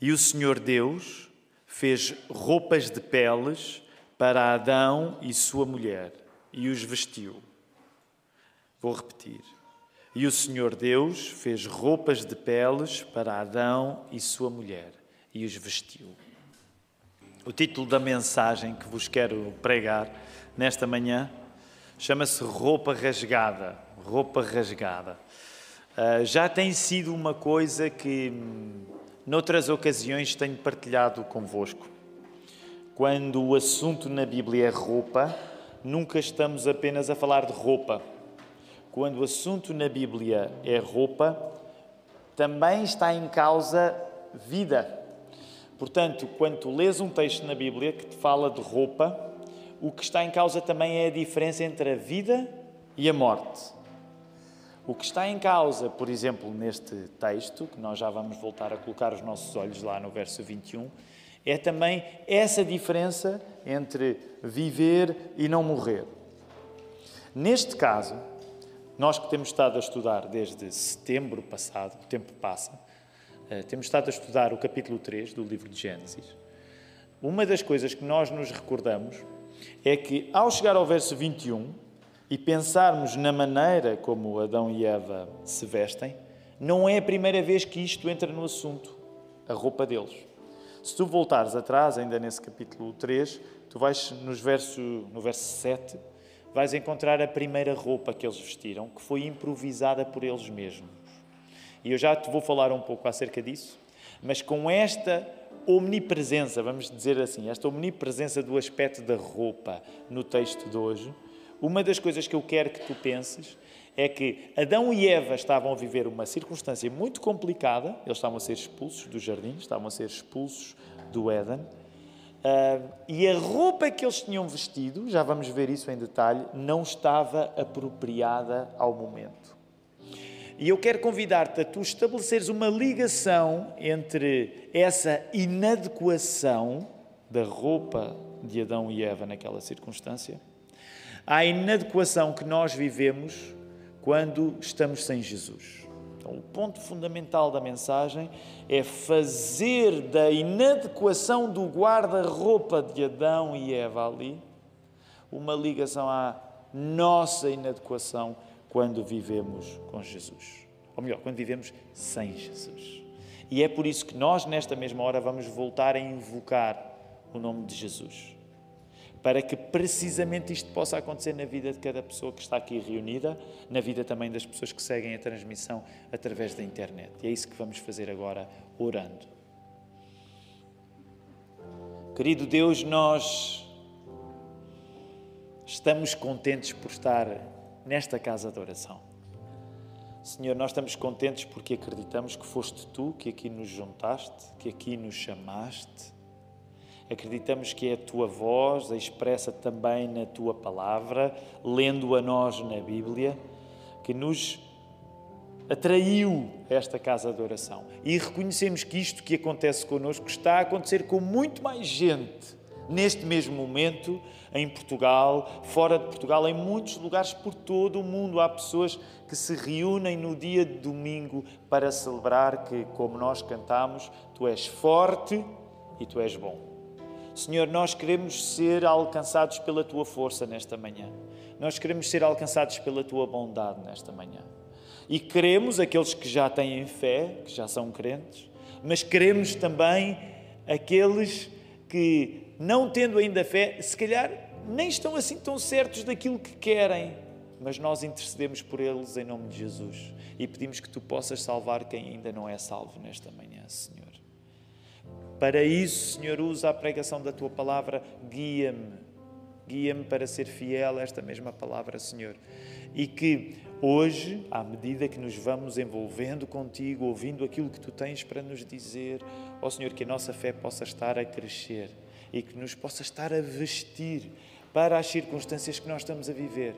E o Senhor Deus fez roupas de peles para Adão e sua mulher e os vestiu. Vou repetir. E o Senhor Deus fez roupas de peles para Adão e sua mulher e os vestiu. O título da mensagem que vos quero pregar nesta manhã chama-se Roupa Rasgada. Roupa Rasgada. Uh, já tem sido uma coisa que, hum, noutras ocasiões, tenho partilhado convosco. Quando o assunto na Bíblia é roupa, nunca estamos apenas a falar de roupa quando o assunto na Bíblia é roupa, também está em causa vida. Portanto, quando tu lês um texto na Bíblia que te fala de roupa, o que está em causa também é a diferença entre a vida e a morte. O que está em causa, por exemplo, neste texto, que nós já vamos voltar a colocar os nossos olhos lá no verso 21, é também essa diferença entre viver e não morrer. Neste caso, nós que temos estado a estudar desde setembro passado, o tempo passa, eh, temos estado a estudar o capítulo 3 do livro de Gênesis. Uma das coisas que nós nos recordamos é que, ao chegar ao verso 21 e pensarmos na maneira como Adão e Eva se vestem, não é a primeira vez que isto entra no assunto, a roupa deles. Se tu voltares atrás, ainda nesse capítulo 3, tu vais nos verso, no verso 7, vais encontrar a primeira roupa que eles vestiram, que foi improvisada por eles mesmos. E eu já te vou falar um pouco acerca disso, mas com esta omnipresença, vamos dizer assim, esta omnipresença do aspecto da roupa no texto de hoje, uma das coisas que eu quero que tu penses é que Adão e Eva estavam a viver uma circunstância muito complicada, eles estavam a ser expulsos do jardim, estavam a ser expulsos do Éden, Uh, e a roupa que eles tinham vestido, já vamos ver isso em detalhe, não estava apropriada ao momento. E eu quero convidar-te a tu estabeleceres uma ligação entre essa inadequação da roupa de Adão e Eva naquela circunstância, à inadequação que nós vivemos quando estamos sem Jesus. Então, o ponto fundamental da mensagem é fazer da inadequação do guarda-roupa de Adão e Eva ali uma ligação à nossa inadequação quando vivemos com Jesus. Ou melhor, quando vivemos sem Jesus. E é por isso que nós, nesta mesma hora, vamos voltar a invocar o nome de Jesus para que precisamente isto possa acontecer na vida de cada pessoa que está aqui reunida, na vida também das pessoas que seguem a transmissão através da internet. E é isso que vamos fazer agora, orando. Querido Deus, nós estamos contentes por estar nesta casa de oração. Senhor, nós estamos contentes porque acreditamos que foste tu que aqui nos juntaste, que aqui nos chamaste Acreditamos que é a tua voz, expressa também na tua palavra, lendo a nós na Bíblia, que nos atraiu esta casa de oração. E reconhecemos que isto que acontece connosco está a acontecer com muito mais gente neste mesmo momento em Portugal, fora de Portugal, em muitos lugares por todo o mundo. Há pessoas que se reúnem no dia de domingo para celebrar que, como nós cantamos, tu és forte e tu és bom. Senhor, nós queremos ser alcançados pela tua força nesta manhã. Nós queremos ser alcançados pela tua bondade nesta manhã. E queremos aqueles que já têm fé, que já são crentes, mas queremos também aqueles que, não tendo ainda fé, se calhar nem estão assim tão certos daquilo que querem, mas nós intercedemos por eles em nome de Jesus e pedimos que tu possas salvar quem ainda não é salvo nesta manhã, Senhor. Para isso, Senhor, usa a pregação da tua palavra, guia-me. Guia-me para ser fiel a esta mesma palavra, Senhor. E que hoje, à medida que nos vamos envolvendo contigo, ouvindo aquilo que tu tens para nos dizer, ó Senhor, que a nossa fé possa estar a crescer e que nos possa estar a vestir para as circunstâncias que nós estamos a viver.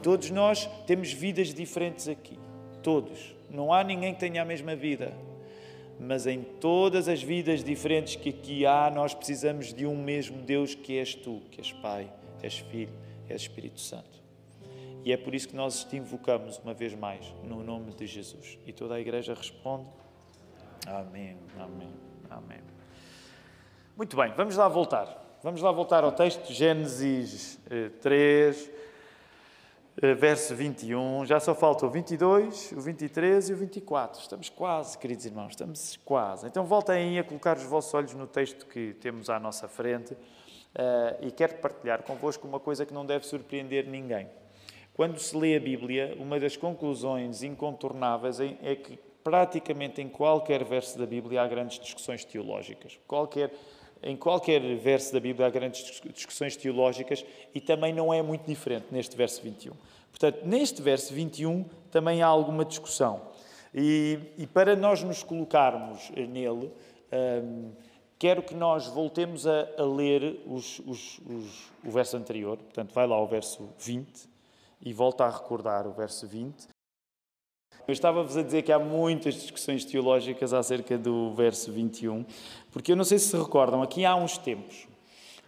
Todos nós temos vidas diferentes aqui. Todos. Não há ninguém que tenha a mesma vida mas em todas as vidas diferentes que aqui há, nós precisamos de um mesmo Deus que és tu, que és Pai, és Filho, és Espírito Santo. E é por isso que nós te invocamos uma vez mais, no nome de Jesus. E toda a igreja responde: Amém, Amém. Amém. Muito bem, vamos lá voltar. Vamos lá voltar ao texto, Gênesis 3, eh, verso 21. Já só faltam o 22, o 23 e o 24. Estamos quase, queridos irmãos, estamos quase. Então voltem a colocar os vossos olhos no texto que temos à nossa frente. Uh, e quero partilhar convosco uma coisa que não deve surpreender ninguém. Quando se lê a Bíblia, uma das conclusões incontornáveis é que praticamente em qualquer verso da Bíblia há grandes discussões teológicas. Qualquer, em qualquer verso da Bíblia há grandes discussões teológicas e também não é muito diferente neste verso 21. Portanto, neste verso 21 também há alguma discussão. E, e para nós nos colocarmos nele, hum, quero que nós voltemos a, a ler os, os, os, o verso anterior. Portanto, vai lá ao verso 20 e volta a recordar o verso 20. Eu estava-vos a dizer que há muitas discussões teológicas acerca do verso 21, porque eu não sei se se recordam, aqui há uns tempos,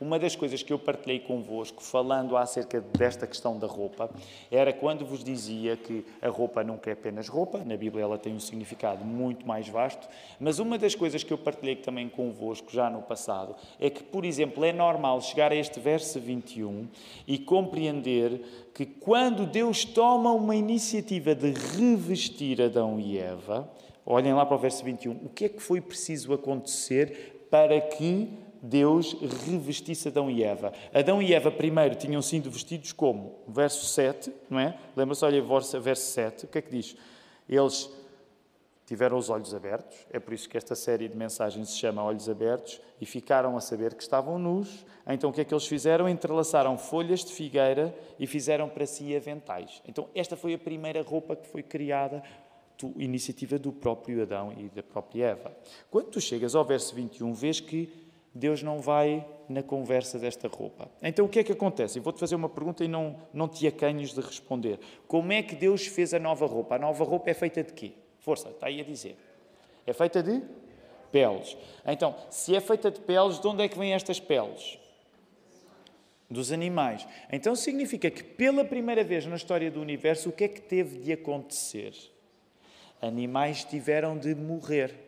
uma das coisas que eu partilhei convosco, falando acerca desta questão da roupa, era quando vos dizia que a roupa nunca é apenas roupa, na Bíblia ela tem um significado muito mais vasto, mas uma das coisas que eu partilhei também convosco já no passado é que, por exemplo, é normal chegar a este verso 21 e compreender que quando Deus toma uma iniciativa de revestir Adão e Eva, olhem lá para o verso 21, o que é que foi preciso acontecer para que Deus revestisse Adão e Eva. Adão e Eva primeiro tinham sido vestidos como? Verso 7, não é? Lembra-se, olha, verso 7, o que é que diz? Eles tiveram os olhos abertos, é por isso que esta série de mensagens se chama Olhos Abertos, e ficaram a saber que estavam nus. Então o que é que eles fizeram? Entrelaçaram folhas de figueira e fizeram para si aventais. Então esta foi a primeira roupa que foi criada iniciativa do próprio Adão e da própria Eva. Quando tu chegas ao verso 21, vês que Deus não vai na conversa desta roupa. Então o que é que acontece? Vou-te fazer uma pergunta e não, não te acanhes de responder. Como é que Deus fez a nova roupa? A nova roupa é feita de quê? Força, está aí a dizer. É feita de peles. Então, se é feita de peles, de onde é que vêm estas peles? Dos animais. Então significa que pela primeira vez na história do universo, o que é que teve de acontecer? Animais tiveram de morrer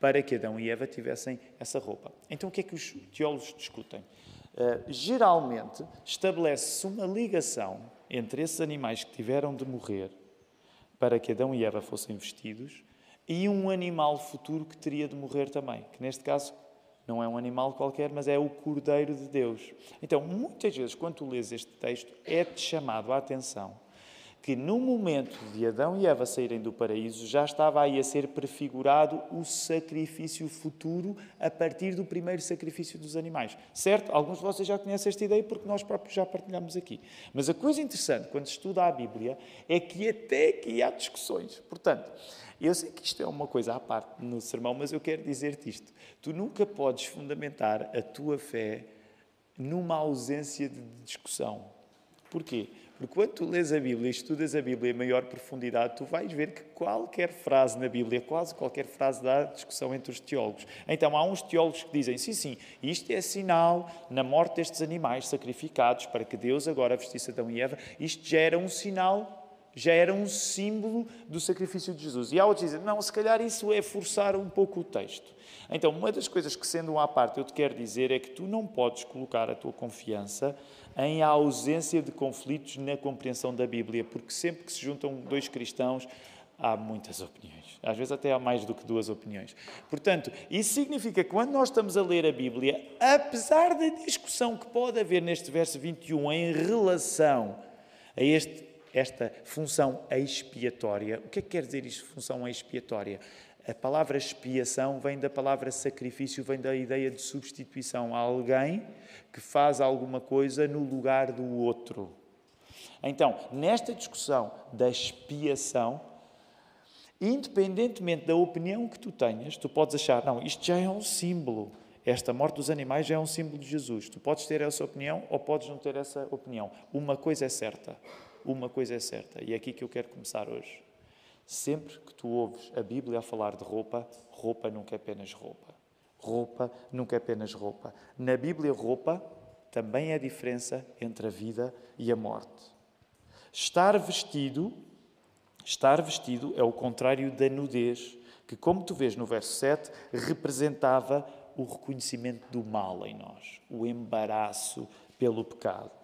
para que Adão e Eva tivessem essa roupa. Então, o que é que os teólogos discutem? Uh, geralmente, estabelece-se uma ligação entre esses animais que tiveram de morrer para que Adão e Eva fossem vestidos e um animal futuro que teria de morrer também, que neste caso não é um animal qualquer, mas é o Cordeiro de Deus. Então, muitas vezes, quando tu lês este texto, é-te chamado a atenção que no momento de Adão e Eva saírem do paraíso já estava aí a ser prefigurado o sacrifício futuro a partir do primeiro sacrifício dos animais. Certo? Alguns de vocês já conhecem esta ideia porque nós próprios já partilhamos aqui. Mas a coisa interessante quando se estuda a Bíblia é que até aqui há discussões. Portanto, eu sei que isto é uma coisa à parte no sermão, mas eu quero dizer-te isto. Tu nunca podes fundamentar a tua fé numa ausência de discussão. Porquê? Porque quando tu lês a Bíblia e estudas a Bíblia em maior profundidade, tu vais ver que qualquer frase na Bíblia, quase qualquer frase dá discussão entre os teólogos. Então há uns teólogos que dizem, sim, sim, isto é sinal na morte destes animais sacrificados para que Deus agora vestisse Adão e Eva, isto já era um sinal já era um símbolo do sacrifício de Jesus. E há outros dizem, não, se calhar isso é forçar um pouco o texto. Então, uma das coisas que, sendo um à parte, eu te quero dizer é que tu não podes colocar a tua confiança em ausência de conflitos na compreensão da Bíblia, porque sempre que se juntam dois cristãos, há muitas opiniões. Às vezes até há mais do que duas opiniões. Portanto, isso significa que quando nós estamos a ler a Bíblia, apesar da discussão que pode haver neste verso 21 em relação a este, esta função expiatória, o que é que quer dizer isto, função expiatória? A palavra expiação vem da palavra sacrifício, vem da ideia de substituição a alguém que faz alguma coisa no lugar do outro. Então, nesta discussão da expiação, independentemente da opinião que tu tenhas, tu podes achar, não, isto já é um símbolo. Esta morte dos animais já é um símbolo de Jesus. Tu podes ter essa opinião ou podes não ter essa opinião. Uma coisa é certa. Uma coisa é certa. E é aqui que eu quero começar hoje. Sempre que tu ouves a Bíblia a falar de roupa, roupa nunca é apenas roupa. Roupa nunca é apenas roupa. Na Bíblia, roupa também é a diferença entre a vida e a morte. Estar vestido, estar vestido é o contrário da nudez. que, como tu vês no verso 7, representava o reconhecimento do mal em nós, o embaraço pelo pecado.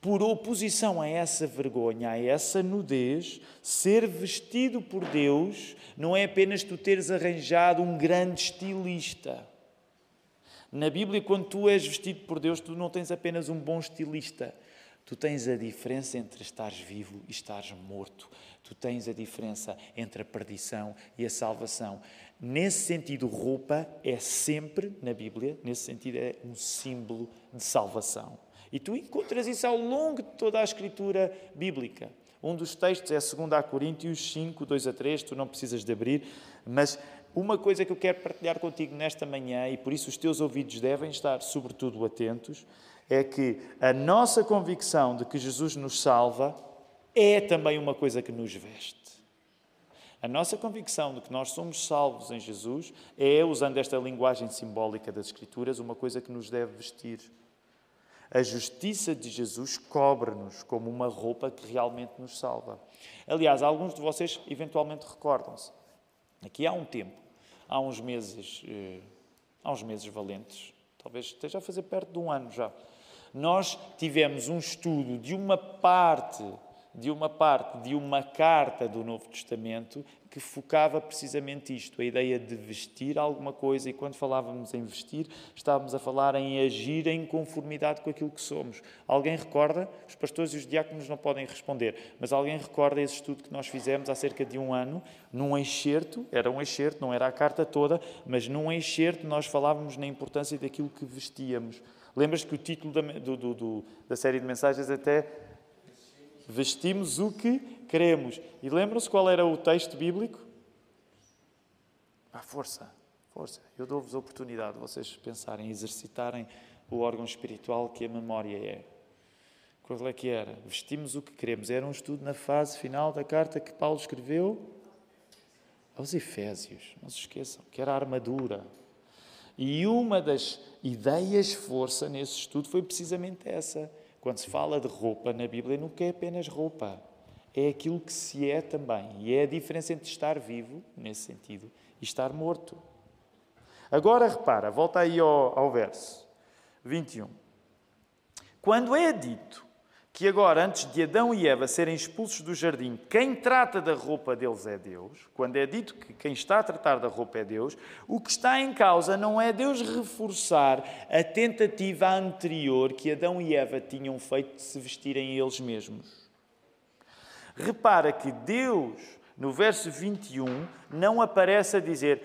Por oposição a essa vergonha, a essa nudez, ser vestido por Deus não é apenas tu teres arranjado um grande estilista. Na Bíblia, quando tu és vestido por Deus, tu não tens apenas um bom estilista. Tu tens a diferença entre estares vivo e estares morto. Tu tens a diferença entre a perdição e a salvação. Nesse sentido, roupa é sempre, na Bíblia, nesse sentido, é um símbolo de salvação. E tu encontras isso ao longo de toda a escritura bíblica. Um dos textos é 2 Coríntios 5, 2 a 3, tu não precisas de abrir, mas uma coisa que eu quero partilhar contigo nesta manhã, e por isso os teus ouvidos devem estar sobretudo atentos, é que a nossa convicção de que Jesus nos salva é também uma coisa que nos veste. A nossa convicção de que nós somos salvos em Jesus é, usando esta linguagem simbólica das Escrituras, uma coisa que nos deve vestir. A justiça de Jesus cobre-nos como uma roupa que realmente nos salva. Aliás, alguns de vocês eventualmente recordam-se. Aqui há um tempo, há uns meses, eh, há uns meses valentes, talvez esteja a fazer perto de um ano já, nós tivemos um estudo de uma parte, de uma parte de uma carta do Novo Testamento que focava precisamente isto, a ideia de vestir alguma coisa, e quando falávamos em vestir, estávamos a falar em agir em conformidade com aquilo que somos. Alguém recorda? Os pastores e os diáconos não podem responder, mas alguém recorda esse estudo que nós fizemos há cerca de um ano, num enxerto, era um enxerto, não era a carta toda, mas num enxerto nós falávamos na importância daquilo que vestíamos. Lembras que o título da, do, do, do, da série de mensagens até vestimos o que queremos. E lembram-se qual era o texto bíblico? Ah, força, força. Eu dou-vos a oportunidade de vocês pensarem, exercitarem o órgão espiritual que a memória é. Qual é que era? Vestimos o que queremos. Era um estudo na fase final da carta que Paulo escreveu aos Efésios. Não se esqueçam, que era a armadura. E uma das ideias força nesse estudo foi precisamente essa. Quando se fala de roupa na Bíblia, nunca é apenas roupa. É aquilo que se é também. E é a diferença entre estar vivo, nesse sentido, e estar morto. Agora repara, volta aí ao, ao verso 21. Quando é dito que agora, antes de Adão e Eva serem expulsos do jardim, quem trata da roupa deles é Deus, quando é dito que quem está a tratar da roupa é Deus, o que está em causa não é Deus reforçar a tentativa anterior que Adão e Eva tinham feito de se vestirem eles mesmos. Repara que Deus, no verso 21, não aparece a dizer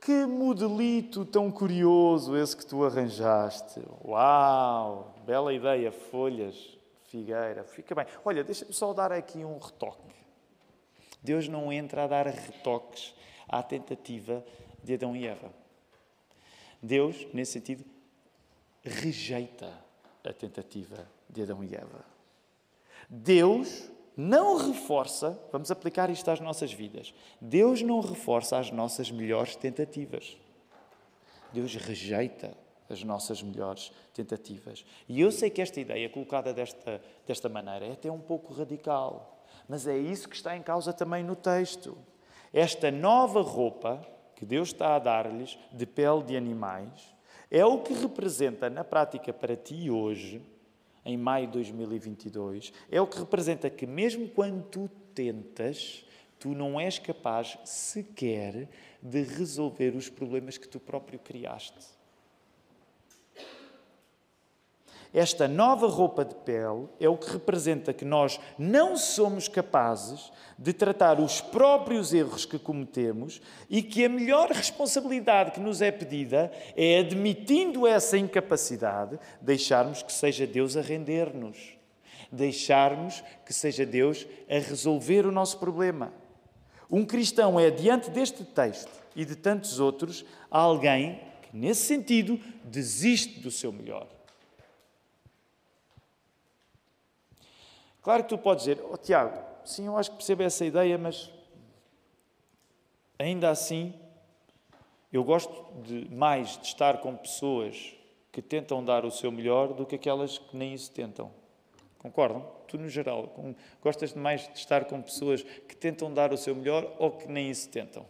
que modelito tão curioso esse que tu arranjaste. Uau, bela ideia, folhas figueira, fica bem. Olha, deixa-me só dar aqui um retoque. Deus não entra a dar retoques à tentativa de Adão e Eva. Deus, nesse sentido, rejeita a tentativa de Adão e Eva. Deus não reforça, vamos aplicar isto às nossas vidas. Deus não reforça as nossas melhores tentativas. Deus rejeita as nossas melhores tentativas. E eu sei que esta ideia, colocada desta, desta maneira, é até um pouco radical, mas é isso que está em causa também no texto. Esta nova roupa que Deus está a dar-lhes, de pele de animais, é o que representa na prática para ti hoje, em maio de 2022, é o que representa que mesmo quando tu tentas, tu não és capaz sequer de resolver os problemas que tu próprio criaste. Esta nova roupa de pele é o que representa que nós não somos capazes de tratar os próprios erros que cometemos e que a melhor responsabilidade que nos é pedida é, admitindo essa incapacidade, deixarmos que seja Deus a render-nos, deixarmos que seja Deus a resolver o nosso problema. Um cristão é, diante deste texto e de tantos outros, alguém que, nesse sentido, desiste do seu melhor Claro que tu podes dizer, oh, Tiago, sim, eu acho que percebo essa ideia, mas ainda assim eu gosto de mais de estar com pessoas que tentam dar o seu melhor do que aquelas que nem isso tentam. Concordam? Tu, no geral, gostas de mais de estar com pessoas que tentam dar o seu melhor ou que nem isso tentam?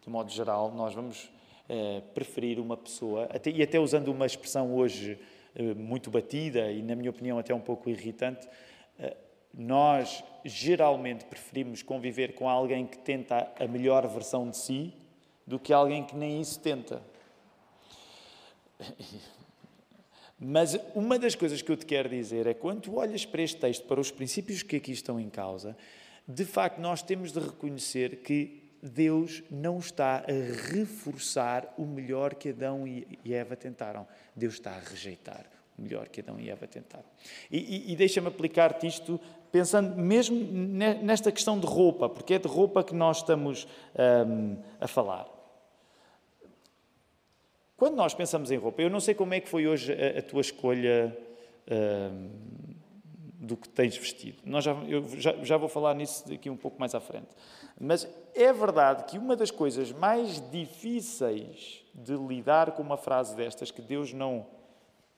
de modo geral, nós vamos uh, preferir uma pessoa, até, e até usando uma expressão hoje muito batida e, na minha opinião, até um pouco irritante, uh, nós geralmente preferimos conviver com alguém que tenta a melhor versão de si do que alguém que nem isso tenta. Mas uma das coisas que eu te quero dizer é quando olhas para este texto, para os princípios que aqui estão em causa, de facto nós temos de reconhecer que Deus não está a reforçar o melhor que Adão e Eva tentaram. Deus está a rejeitar o melhor que Adão e Eva tentaram. E, e, e deixa-me aplicar-te isto pensando mesmo nesta questão de roupa, porque é de roupa que nós estamos um, a falar. Quando nós pensamos em roupa, eu não sei como é que foi hoje a, a tua escolha um, do que tens vestido. Nós já, eu já, já vou falar nisso daqui um pouco mais à frente. Mas é verdade que uma das coisas mais difíceis de lidar com uma frase destas, que Deus não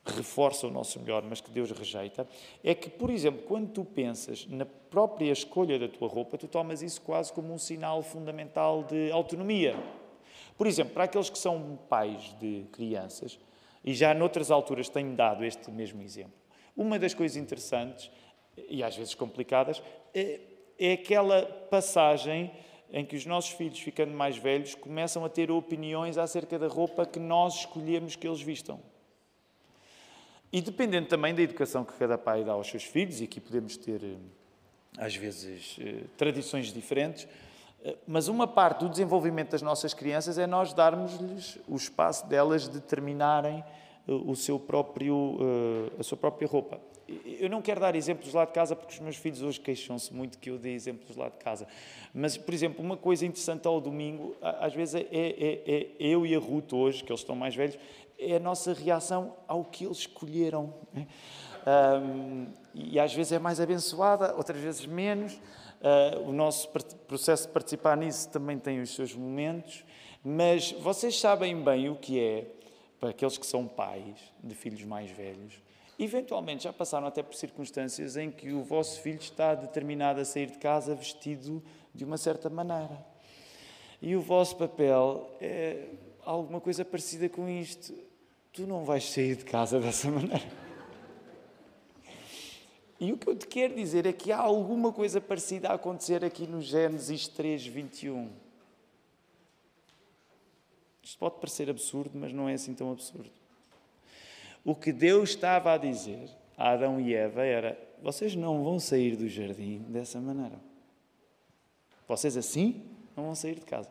reforça o nosso melhor, mas que Deus rejeita, é que, por exemplo, quando tu pensas na própria escolha da tua roupa, tu tomas isso quase como um sinal fundamental de autonomia. Por exemplo, para aqueles que são pais de crianças, e já noutras alturas tenho dado este mesmo exemplo, uma das coisas interessantes, e às vezes complicadas, é é aquela passagem em que os nossos filhos, ficando mais velhos, começam a ter opiniões acerca da roupa que nós escolhemos que eles vistam. E dependendo também da educação que cada pai dá aos seus filhos, e aqui podemos ter, eh, às vezes, eh, tradições diferentes, eh, mas uma parte do desenvolvimento das nossas crianças é nós darmos-lhes o espaço delas determinarem o seu próprio, a sua própria roupa. Eu não quero dar exemplos lá de casa porque os meus filhos hoje queixam-se muito que eu dê exemplos lá de casa. Mas, por exemplo, uma coisa interessante ao domingo, às vezes é, é, é eu e a Ruth hoje, que eles estão mais velhos, é a nossa reação ao que eles escolheram. Um, e às vezes é mais abençoada, outras vezes menos. Uh, o nosso processo de participar nisso também tem os seus momentos. Mas vocês sabem bem o que é, para aqueles que são pais de filhos mais velhos, Eventualmente já passaram até por circunstâncias em que o vosso filho está determinado a sair de casa vestido de uma certa maneira. E o vosso papel é alguma coisa parecida com isto. Tu não vais sair de casa dessa maneira. E o que eu te quero dizer é que há alguma coisa parecida a acontecer aqui no Gênesis 3, 21. Isto pode parecer absurdo, mas não é assim tão absurdo. O que Deus estava a dizer a Adão e Eva era: vocês não vão sair do jardim dessa maneira. Vocês assim não vão sair de casa.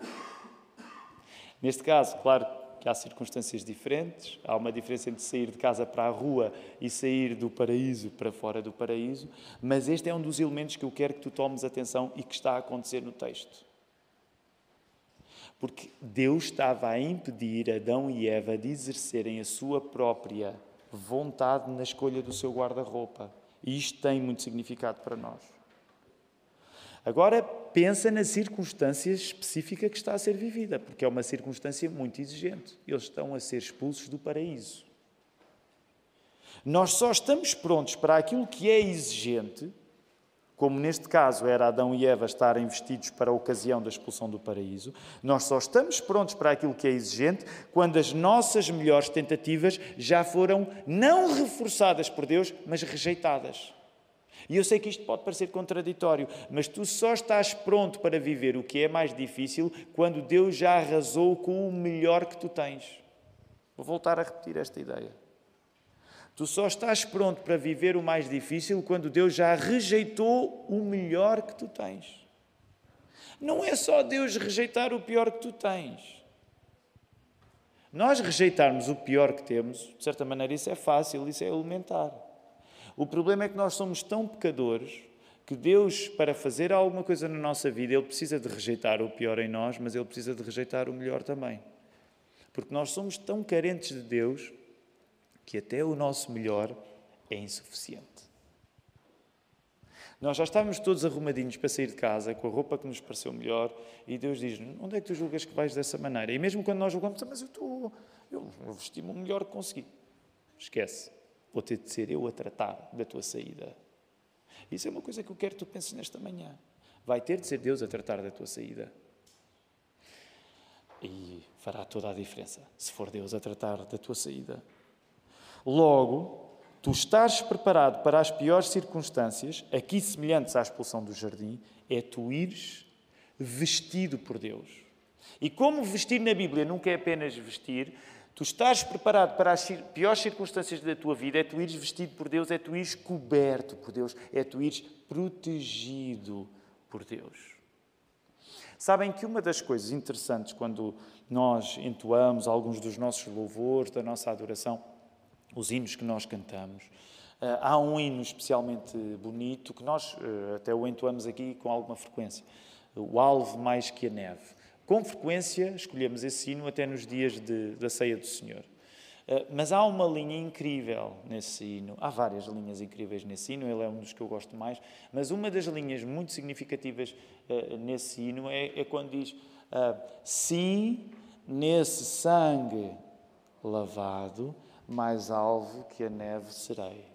Neste caso, claro que há circunstâncias diferentes, há uma diferença entre sair de casa para a rua e sair do paraíso para fora do paraíso, mas este é um dos elementos que eu quero que tu tomes atenção e que está a acontecer no texto. Porque Deus estava a impedir Adão e Eva de exercerem a sua própria vontade na escolha do seu guarda-roupa. E isto tem muito significado para nós. Agora, pensa na circunstância específica que está a ser vivida, porque é uma circunstância muito exigente. Eles estão a ser expulsos do paraíso. Nós só estamos prontos para aquilo que é exigente como neste caso era Adão e Eva estarem vestidos para a ocasião da expulsão do paraíso, nós só estamos prontos para aquilo que é exigente quando as nossas melhores tentativas já foram não reforçadas por Deus, mas rejeitadas. E eu sei que isto pode parecer contraditório, mas tu só estás pronto para viver o que é mais difícil quando Deus já arrasou com o melhor que tu tens. Vou voltar a repetir esta ideia. Tu só estás pronto para viver o mais difícil quando Deus já rejeitou o melhor que tu tens. Não é só Deus rejeitar o pior que tu tens. Nós rejeitarmos o pior que temos, de certa maneira, isso é fácil, isso é elementar. O problema é que nós somos tão pecadores que Deus, para fazer alguma coisa na nossa vida, Ele precisa de rejeitar o pior em nós, mas Ele precisa de rejeitar o melhor também. Porque nós somos tão carentes de Deus que até o nosso melhor é insuficiente. Nós já estávamos todos arrumadinhos para sair de casa, com a roupa que nos pareceu melhor, e Deus diz: Onde é que tu julgas que vais dessa maneira? E mesmo quando nós julgamos, mas eu estou, eu vesti-me o melhor que consegui. Esquece, vou ter de ser eu a tratar da tua saída. Isso é uma coisa que eu quero que tu penses nesta manhã. Vai ter de ser Deus a tratar da tua saída. E fará toda a diferença, se for Deus a tratar da tua saída. Logo, tu estás preparado para as piores circunstâncias, aqui semelhantes à expulsão do jardim, é tu ires vestido por Deus. E como vestir na Bíblia nunca é apenas vestir, tu estás preparado para as piores circunstâncias da tua vida, é tu ires vestido por Deus, é tu ires coberto por Deus, é tu ires protegido por Deus. Sabem que uma das coisas interessantes quando nós entoamos alguns dos nossos louvores, da nossa adoração, os hinos que nós cantamos, eh, há um hino especialmente bonito que nós eh, até o entoamos aqui com alguma frequência, o Alvo Mais que a Neve. Com frequência escolhemos esse hino até nos dias de, da Ceia do Senhor. Eh, mas há uma linha incrível nesse hino. Há várias linhas incríveis nesse hino, ele é um dos que eu gosto mais. Mas uma das linhas muito significativas nesse hino é, é quando diz: Sim, nesse sangue lavado, mais alvo que a neve serei.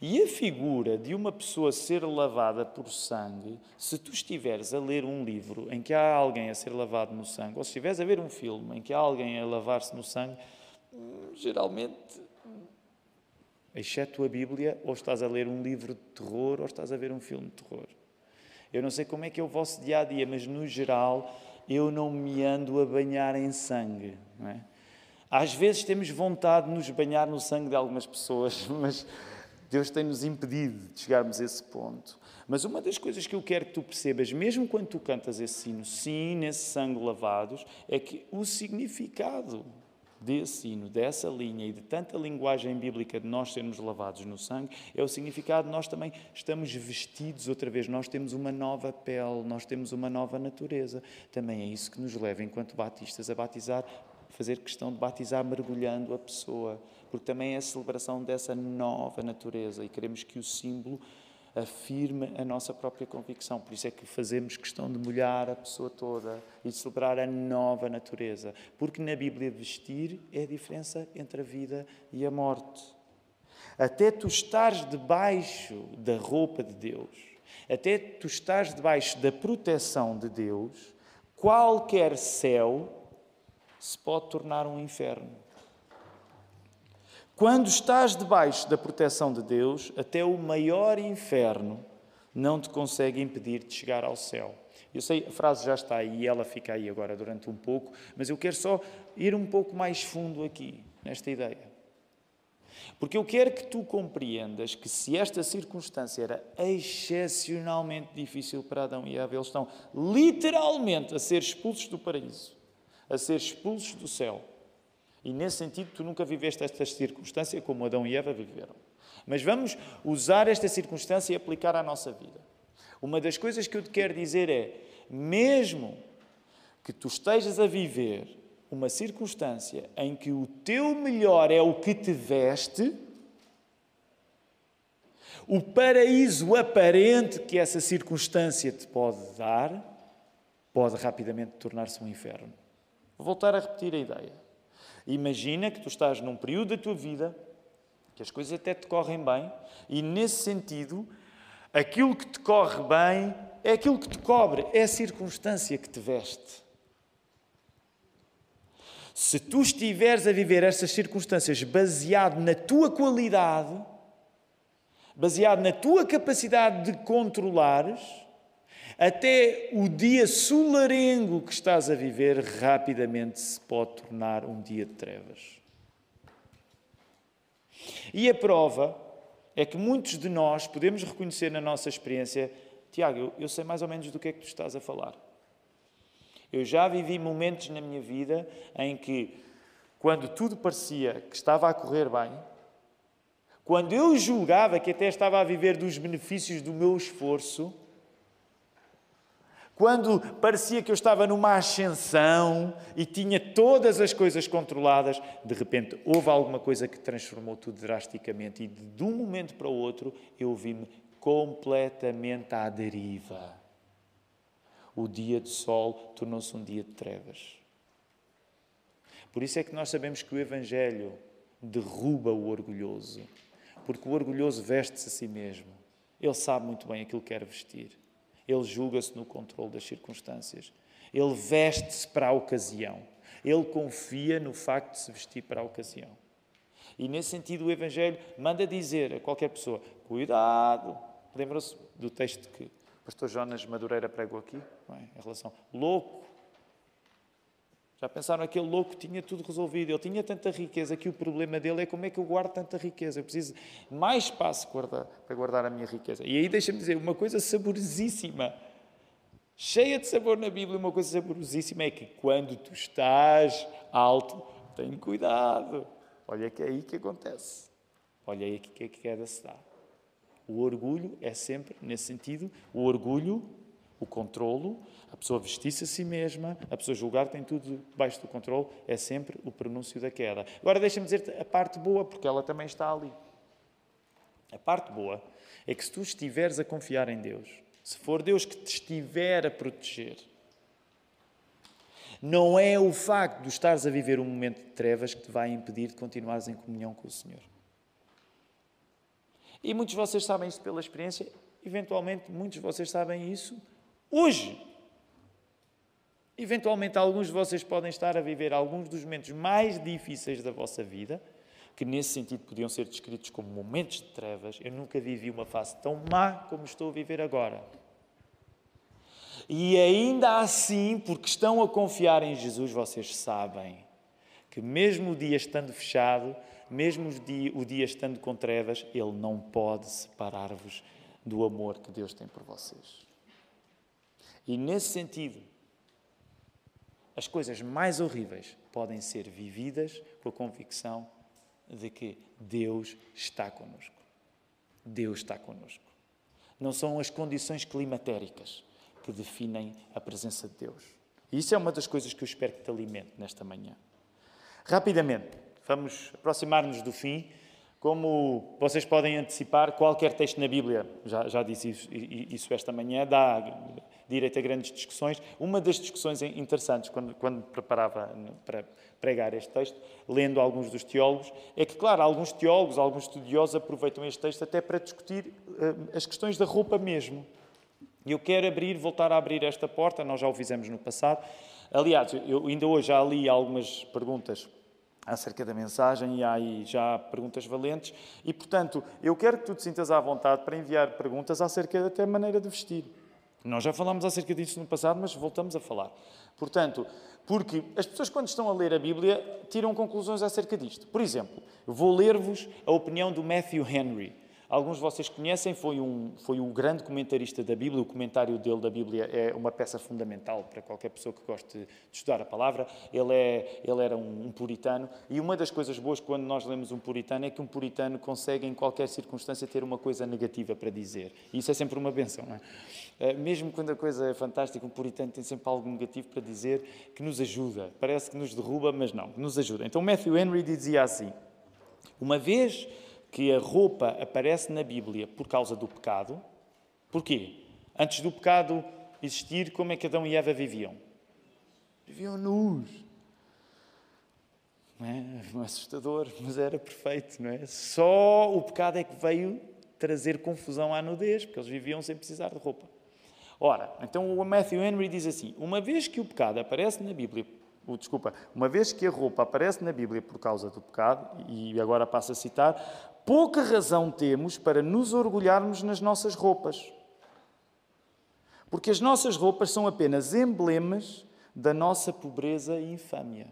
E a figura de uma pessoa ser lavada por sangue, se tu estiveres a ler um livro em que há alguém a ser lavado no sangue, ou se estiveres a ver um filme em que há alguém a lavar-se no sangue, geralmente, exceto a Bíblia, ou estás a ler um livro de terror ou estás a ver um filme de terror. Eu não sei como é que é o vosso dia a dia, mas no geral eu não me ando a banhar em sangue. Não é? Às vezes temos vontade de nos banhar no sangue de algumas pessoas, mas Deus tem-nos impedido de chegarmos a esse ponto. Mas uma das coisas que eu quero que tu percebas, mesmo quando tu cantas esse hino, sim, nesse sangue lavados, é que o significado desse hino, dessa linha e de tanta linguagem bíblica de nós sermos lavados no sangue, é o significado de nós também estamos vestidos outra vez, nós temos uma nova pele, nós temos uma nova natureza. Também é isso que nos leva, enquanto batistas, a batizar fazer questão de batizar mergulhando a pessoa, porque também é a celebração dessa nova natureza e queremos que o símbolo afirme a nossa própria convicção. Por isso é que fazemos questão de molhar a pessoa toda e de celebrar a nova natureza, porque na Bíblia vestir é a diferença entre a vida e a morte. Até tu estares debaixo da roupa de Deus, até tu estás debaixo da proteção de Deus, qualquer céu se pode tornar um inferno. Quando estás debaixo da proteção de Deus, até o maior inferno não te consegue impedir de chegar ao céu. Eu sei, a frase já está aí ela fica aí agora durante um pouco, mas eu quero só ir um pouco mais fundo aqui, nesta ideia. Porque eu quero que tu compreendas que se esta circunstância era excepcionalmente difícil para Adão e Eva, eles estão literalmente a ser expulsos do paraíso a ser expulsos do céu. E nesse sentido, tu nunca viveste esta circunstância como Adão e Eva viveram. Mas vamos usar esta circunstância e aplicar à nossa vida. Uma das coisas que eu te quero dizer é: mesmo que tu estejas a viver uma circunstância em que o teu melhor é o que te veste, o paraíso aparente que essa circunstância te pode dar, pode rapidamente tornar-se um inferno. Vou voltar a repetir a ideia. Imagina que tu estás num período da tua vida que as coisas até te correm bem e, nesse sentido, aquilo que te corre bem é aquilo que te cobre, é a circunstância que te veste. Se tu estiveres a viver estas circunstâncias baseado na tua qualidade, baseado na tua capacidade de controlares, até o dia solarengo que estás a viver rapidamente se pode tornar um dia de trevas. E a prova é que muitos de nós podemos reconhecer na nossa experiência, Tiago, eu, eu sei mais ou menos do que é que tu estás a falar. Eu já vivi momentos na minha vida em que, quando tudo parecia que estava a correr bem, quando eu julgava que até estava a viver dos benefícios do meu esforço, quando parecia que eu estava numa ascensão e tinha todas as coisas controladas, de repente houve alguma coisa que transformou tudo drasticamente e de um momento para o outro eu vi-me completamente à deriva. O dia de sol tornou-se um dia de trevas. Por isso é que nós sabemos que o Evangelho derruba o orgulhoso, porque o orgulhoso veste-se a si mesmo. Ele sabe muito bem aquilo que quer vestir. Ele julga-se no controle das circunstâncias. Ele veste-se para a ocasião. Ele confia no facto de se vestir para a ocasião. E nesse sentido, o Evangelho manda dizer a qualquer pessoa: cuidado. Lembram-se do texto que o pastor Jonas Madureira pregou aqui, em relação louco. Já pensaram aquele louco tinha tudo resolvido, ele tinha tanta riqueza que o problema dele é como é que eu guardo tanta riqueza. Eu preciso mais espaço para guardar a minha riqueza. E aí deixa-me dizer uma coisa saborosíssima cheia de sabor na Bíblia, uma coisa saborosíssima é que quando tu estás alto, tem cuidado. Olha que é aí que acontece. Olha aí que a queda se dá. O orgulho é sempre, nesse sentido, o orgulho, o controlo, a pessoa vestir-se a si mesma, a pessoa julgar que tem tudo debaixo do controle, é sempre o pronúncio da queda. Agora deixa-me dizer-te a parte boa, porque ela também está ali. A parte boa é que se tu estiveres a confiar em Deus, se for Deus que te estiver a proteger, não é o facto de estares a viver um momento de trevas que te vai impedir de continuares em comunhão com o Senhor. E muitos de vocês sabem isso pela experiência, eventualmente muitos de vocês sabem isso hoje. Eventualmente, alguns de vocês podem estar a viver alguns dos momentos mais difíceis da vossa vida, que nesse sentido podiam ser descritos como momentos de trevas. Eu nunca vivi uma fase tão má como estou a viver agora. E ainda assim, porque estão a confiar em Jesus, vocês sabem que mesmo o dia estando fechado, mesmo o dia, o dia estando com trevas, Ele não pode separar-vos do amor que Deus tem por vocês. E nesse sentido, as coisas mais horríveis podem ser vividas com a convicção de que Deus está conosco. Deus está conosco. Não são as condições climatéricas que definem a presença de Deus. E isso é uma das coisas que eu espero que te alimente nesta manhã. Rapidamente, vamos aproximar-nos do fim. Como vocês podem antecipar, qualquer texto na Bíblia, já, já disse isso, isso esta manhã, dá direito a grandes discussões. Uma das discussões interessantes, quando, quando preparava para pregar este texto, lendo alguns dos teólogos, é que, claro, alguns teólogos, alguns estudiosos aproveitam este texto até para discutir uh, as questões da roupa mesmo. E eu quero abrir, voltar a abrir esta porta, nós já o fizemos no passado. Aliás, eu ainda hoje já li algumas perguntas acerca da mensagem e há aí já perguntas valentes. E, portanto, eu quero que tu te sintas à vontade para enviar perguntas acerca da maneira de vestir. Nós já falámos acerca disso no passado, mas voltamos a falar. Portanto, porque as pessoas, quando estão a ler a Bíblia, tiram conclusões acerca disto. Por exemplo, vou ler-vos a opinião do Matthew Henry. Alguns de vocês conhecem, foi um, foi um grande comentarista da Bíblia. O comentário dele da Bíblia é uma peça fundamental para qualquer pessoa que goste de estudar a palavra. Ele, é, ele era um, um puritano. E uma das coisas boas quando nós lemos um puritano é que um puritano consegue, em qualquer circunstância, ter uma coisa negativa para dizer. E isso é sempre uma benção, não é? Eh, mesmo quando a coisa é fantástica, um puritano tem sempre algo negativo para dizer que nos ajuda. Parece que nos derruba, mas não, nos ajuda. Então Matthew Henry dizia assim: Uma vez que a roupa aparece na Bíblia por causa do pecado. Porquê? Antes do pecado existir, como é que Adão e Eva viviam? Viviam nus. Não é? é assustador, mas era perfeito, não é? Só o pecado é que veio trazer confusão à nudez, porque eles viviam sem precisar de roupa. Ora, então o Matthew Henry diz assim: uma vez que o pecado aparece na Bíblia o, desculpa, uma vez que a roupa aparece na Bíblia por causa do pecado, e agora passo a citar, pouca razão temos para nos orgulharmos nas nossas roupas. Porque as nossas roupas são apenas emblemas da nossa pobreza e infâmia.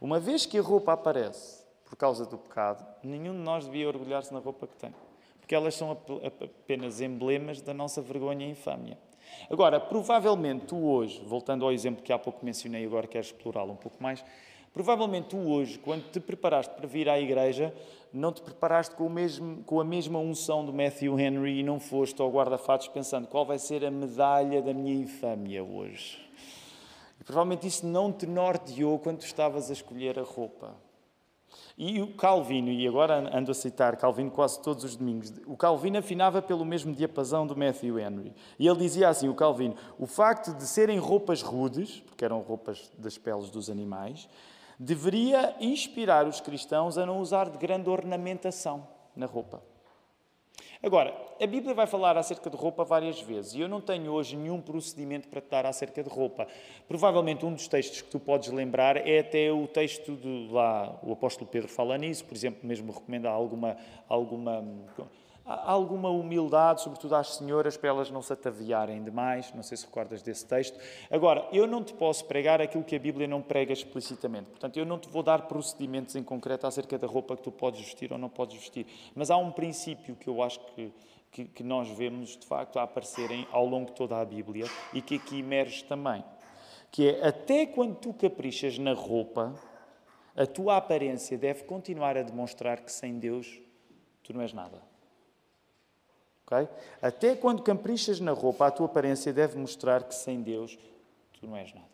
Uma vez que a roupa aparece por causa do pecado, nenhum de nós devia orgulhar-se na roupa que tem. Porque elas são apenas emblemas da nossa vergonha e infâmia. Agora, provavelmente tu hoje, voltando ao exemplo que há pouco mencionei, agora quero explorá-lo um pouco mais, provavelmente tu hoje, quando te preparaste para vir à igreja, não te preparaste com, mesmo, com a mesma unção do Matthew Henry e não foste ao guarda-fatos pensando qual vai ser a medalha da minha infâmia hoje. E provavelmente isso não te norteou quando estavas a escolher a roupa. E o Calvino, e agora ando a citar Calvino quase todos os domingos, o Calvino afinava pelo mesmo diapasão do Matthew Henry. E ele dizia assim: o Calvino, o facto de serem roupas rudes, porque eram roupas das peles dos animais, deveria inspirar os cristãos a não usar de grande ornamentação na roupa. Agora, a Bíblia vai falar acerca de roupa várias vezes e eu não tenho hoje nenhum procedimento para te dar acerca de roupa. Provavelmente um dos textos que tu podes lembrar é até o texto de lá, o apóstolo Pedro fala nisso, por exemplo, mesmo recomenda alguma, alguma alguma humildade, sobretudo às senhoras, para elas não se ataviarem demais. Não sei se recordas desse texto. Agora, eu não te posso pregar aquilo que a Bíblia não prega explicitamente. Portanto, eu não te vou dar procedimentos em concreto acerca da roupa que tu podes vestir ou não podes vestir. Mas há um princípio que eu acho que, que, que nós vemos, de facto, a aparecerem ao longo de toda a Bíblia e que aqui emerge também. Que é, até quando tu caprichas na roupa, a tua aparência deve continuar a demonstrar que sem Deus tu não és nada. Okay? Até quando caprichas na roupa, a tua aparência deve mostrar que sem Deus tu não és nada.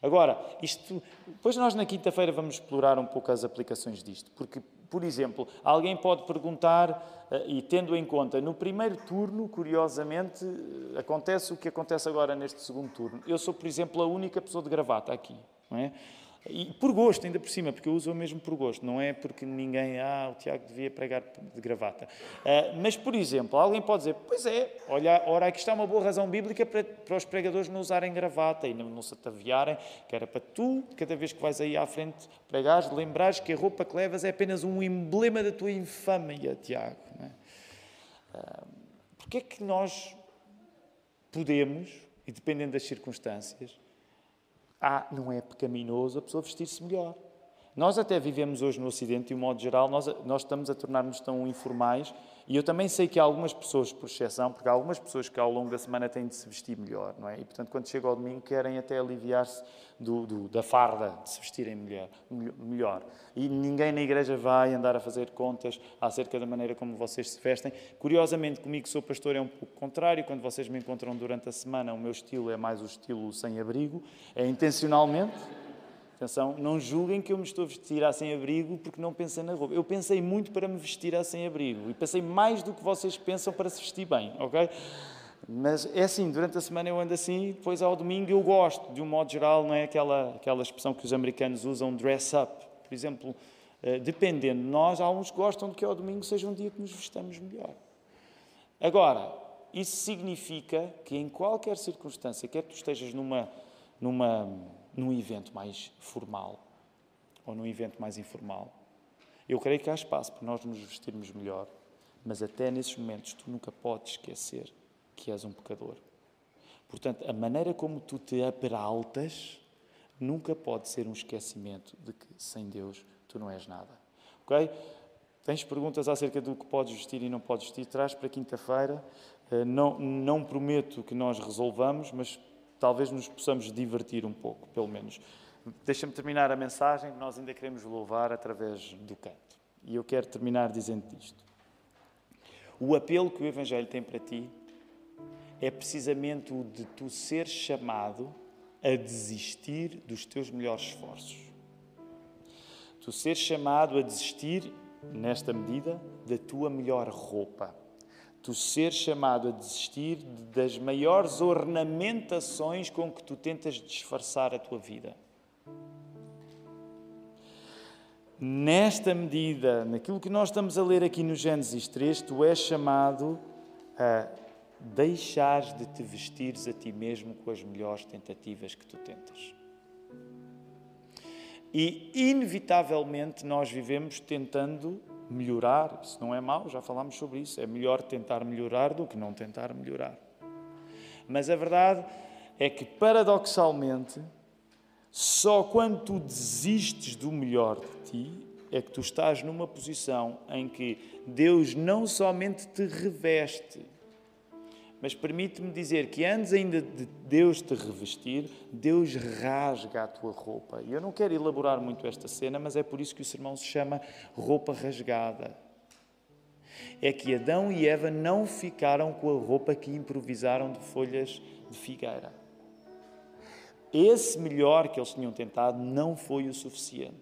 Agora, isto, depois nós na quinta-feira vamos explorar um pouco as aplicações disto, porque, por exemplo, alguém pode perguntar, eh, e tendo em conta, no primeiro turno, curiosamente, eh, acontece o que acontece agora neste segundo turno. Eu sou, por exemplo, a única pessoa de gravata aqui, não é? E por gosto, ainda por cima, porque eu uso mesmo por gosto, não é porque ninguém, ah, o Tiago devia pregar de gravata. Uh, mas, por exemplo, alguém pode dizer, pois é, olha, ora, aqui está uma boa razão bíblica para, para os pregadores não usarem gravata e não, não se ataviarem, que era para tu, cada vez que vais aí à frente pregares, lembrares que a roupa que levas é apenas um emblema da tua infâmia, Tiago. É? Uh, porque é que nós podemos, e dependendo das circunstâncias, ah, não é pecaminoso a pessoa vestir-se melhor. Nós até vivemos hoje no Ocidente, de um modo geral, nós, nós estamos a tornar-nos tão informais e eu também sei que há algumas pessoas, por exceção, porque há algumas pessoas que ao longo da semana têm de se vestir melhor, não é? E, portanto, quando chega ao domingo, querem até aliviar-se do, do, da farda de se vestirem melhor, melhor. E ninguém na igreja vai andar a fazer contas acerca da maneira como vocês se vestem. Curiosamente, comigo, que sou pastor, é um pouco contrário. Quando vocês me encontram durante a semana, o meu estilo é mais o estilo sem abrigo, é intencionalmente. Atenção, não julguem que eu me estou a vestir a sem-abrigo porque não pensei na roupa. Eu pensei muito para me vestir a sem-abrigo e pensei mais do que vocês pensam para se vestir bem, ok? Mas é assim, durante a semana eu ando assim, depois ao domingo eu gosto, de um modo geral, não é aquela, aquela expressão que os americanos usam, dress up. Por exemplo, eh, dependendo de nós, há uns que gostam de que ao domingo seja um dia que nos vestamos melhor. Agora, isso significa que em qualquer circunstância, quer que tu estejas numa, numa num evento mais formal ou num evento mais informal. Eu creio que há espaço para nós nos vestirmos melhor, mas até nesses momentos tu nunca podes esquecer que és um pecador. Portanto, a maneira como tu te aperaltas nunca pode ser um esquecimento de que sem Deus tu não és nada. Ok? Tens perguntas acerca do que podes vestir e não podes vestir? Traz para quinta-feira. Eh, não, não prometo que nós resolvamos, mas talvez nos possamos divertir um pouco, pelo menos. Deixa-me terminar a mensagem, nós ainda queremos louvar através do canto. E eu quero terminar dizendo isto. O apelo que o Evangelho tem para ti é precisamente o de tu ser chamado a desistir dos teus melhores esforços. Tu ser chamado a desistir, nesta medida, da tua melhor roupa tu ser chamado a desistir das maiores ornamentações com que tu tentas disfarçar a tua vida. Nesta medida, naquilo que nós estamos a ler aqui no Gênesis 3, tu és chamado a deixares de te vestires a ti mesmo com as melhores tentativas que tu tentas. E, inevitavelmente, nós vivemos tentando melhorar, isso não é mau, já falámos sobre isso. É melhor tentar melhorar do que não tentar melhorar. Mas a verdade é que, paradoxalmente, só quando tu desistes do melhor de ti é que tu estás numa posição em que Deus não somente te reveste, mas permite-me dizer que antes ainda de Deus te revestir, Deus rasga a tua roupa. E eu não quero elaborar muito esta cena, mas é por isso que o sermão se chama roupa rasgada. É que Adão e Eva não ficaram com a roupa que improvisaram de folhas de figueira. Esse melhor que eles tinham tentado não foi o suficiente.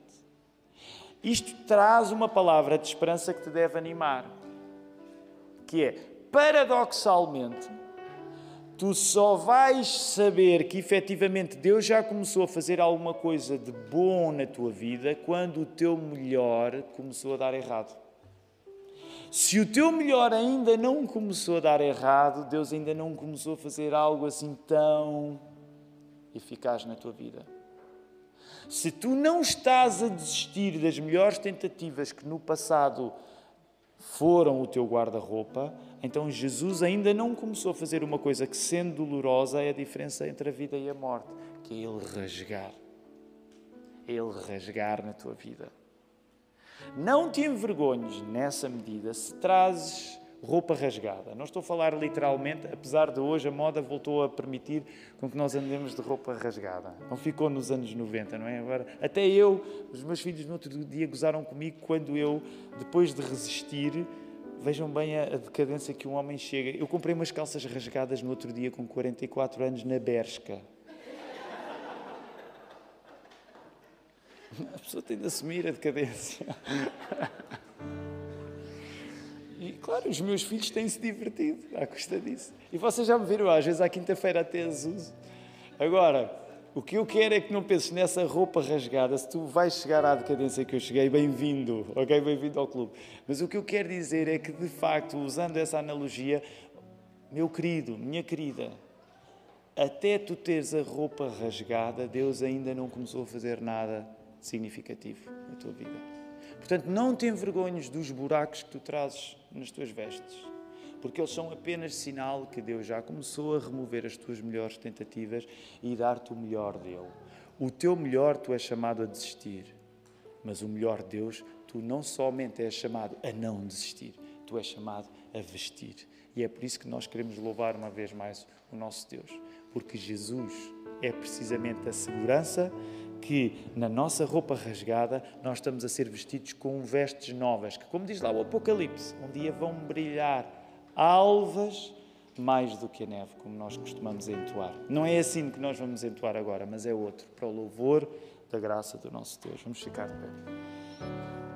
Isto traz uma palavra de esperança que te deve animar, que é paradoxalmente, tu só vais saber que efetivamente Deus já começou a fazer alguma coisa de bom na tua vida quando o teu melhor começou a dar errado. Se o teu melhor ainda não começou a dar errado, Deus ainda não começou a fazer algo assim tão eficaz na tua vida. Se tu não estás a desistir das melhores tentativas que no passado foram o teu guarda-roupa, então Jesus ainda não começou a fazer uma coisa que, sendo dolorosa, é a diferença entre a vida e a morte, que é Ele rasgar. É Ele rasgar na tua vida. Não te envergonhes nessa medida se trazes roupa rasgada. Não estou a falar literalmente, apesar de hoje a moda voltou a permitir com que nós andemos de roupa rasgada. Não ficou nos anos 90, não é? Agora, até eu, os meus filhos no outro dia gozaram comigo quando eu, depois de resistir, vejam bem a, decadência que um homem chega. Eu comprei umas calças rasgadas no outro dia com 44 anos na Bershka. A pessoa tem de assumir a decadência. E claro, os meus filhos têm-se divertido à custa disso. E vocês já me viram às vezes à quinta-feira até as Agora, o que eu quero é que não penses nessa roupa rasgada. Se tu vais chegar à decadência que eu cheguei, bem-vindo, ok? Bem-vindo ao clube. Mas o que eu quero dizer é que, de facto, usando essa analogia, meu querido, minha querida, até tu teres a roupa rasgada, Deus ainda não começou a fazer nada significativo na tua vida. Portanto, não te envergonhes dos buracos que tu trazes nas tuas vestes, porque eles são apenas sinal que Deus já começou a remover as tuas melhores tentativas e dar-te o melhor dele. O teu melhor tu és chamado a desistir, mas o melhor de Deus tu não somente és chamado a não desistir, tu és chamado a vestir. E é por isso que nós queremos louvar uma vez mais o nosso Deus, porque Jesus é precisamente a segurança que na nossa roupa rasgada nós estamos a ser vestidos com vestes novas, que, como diz lá o Apocalipse, um dia vão brilhar alvas mais do que a neve, como nós costumamos entoar. Não é assim que nós vamos entoar agora, mas é outro, para o louvor da graça do nosso Deus. Vamos ficar de pé.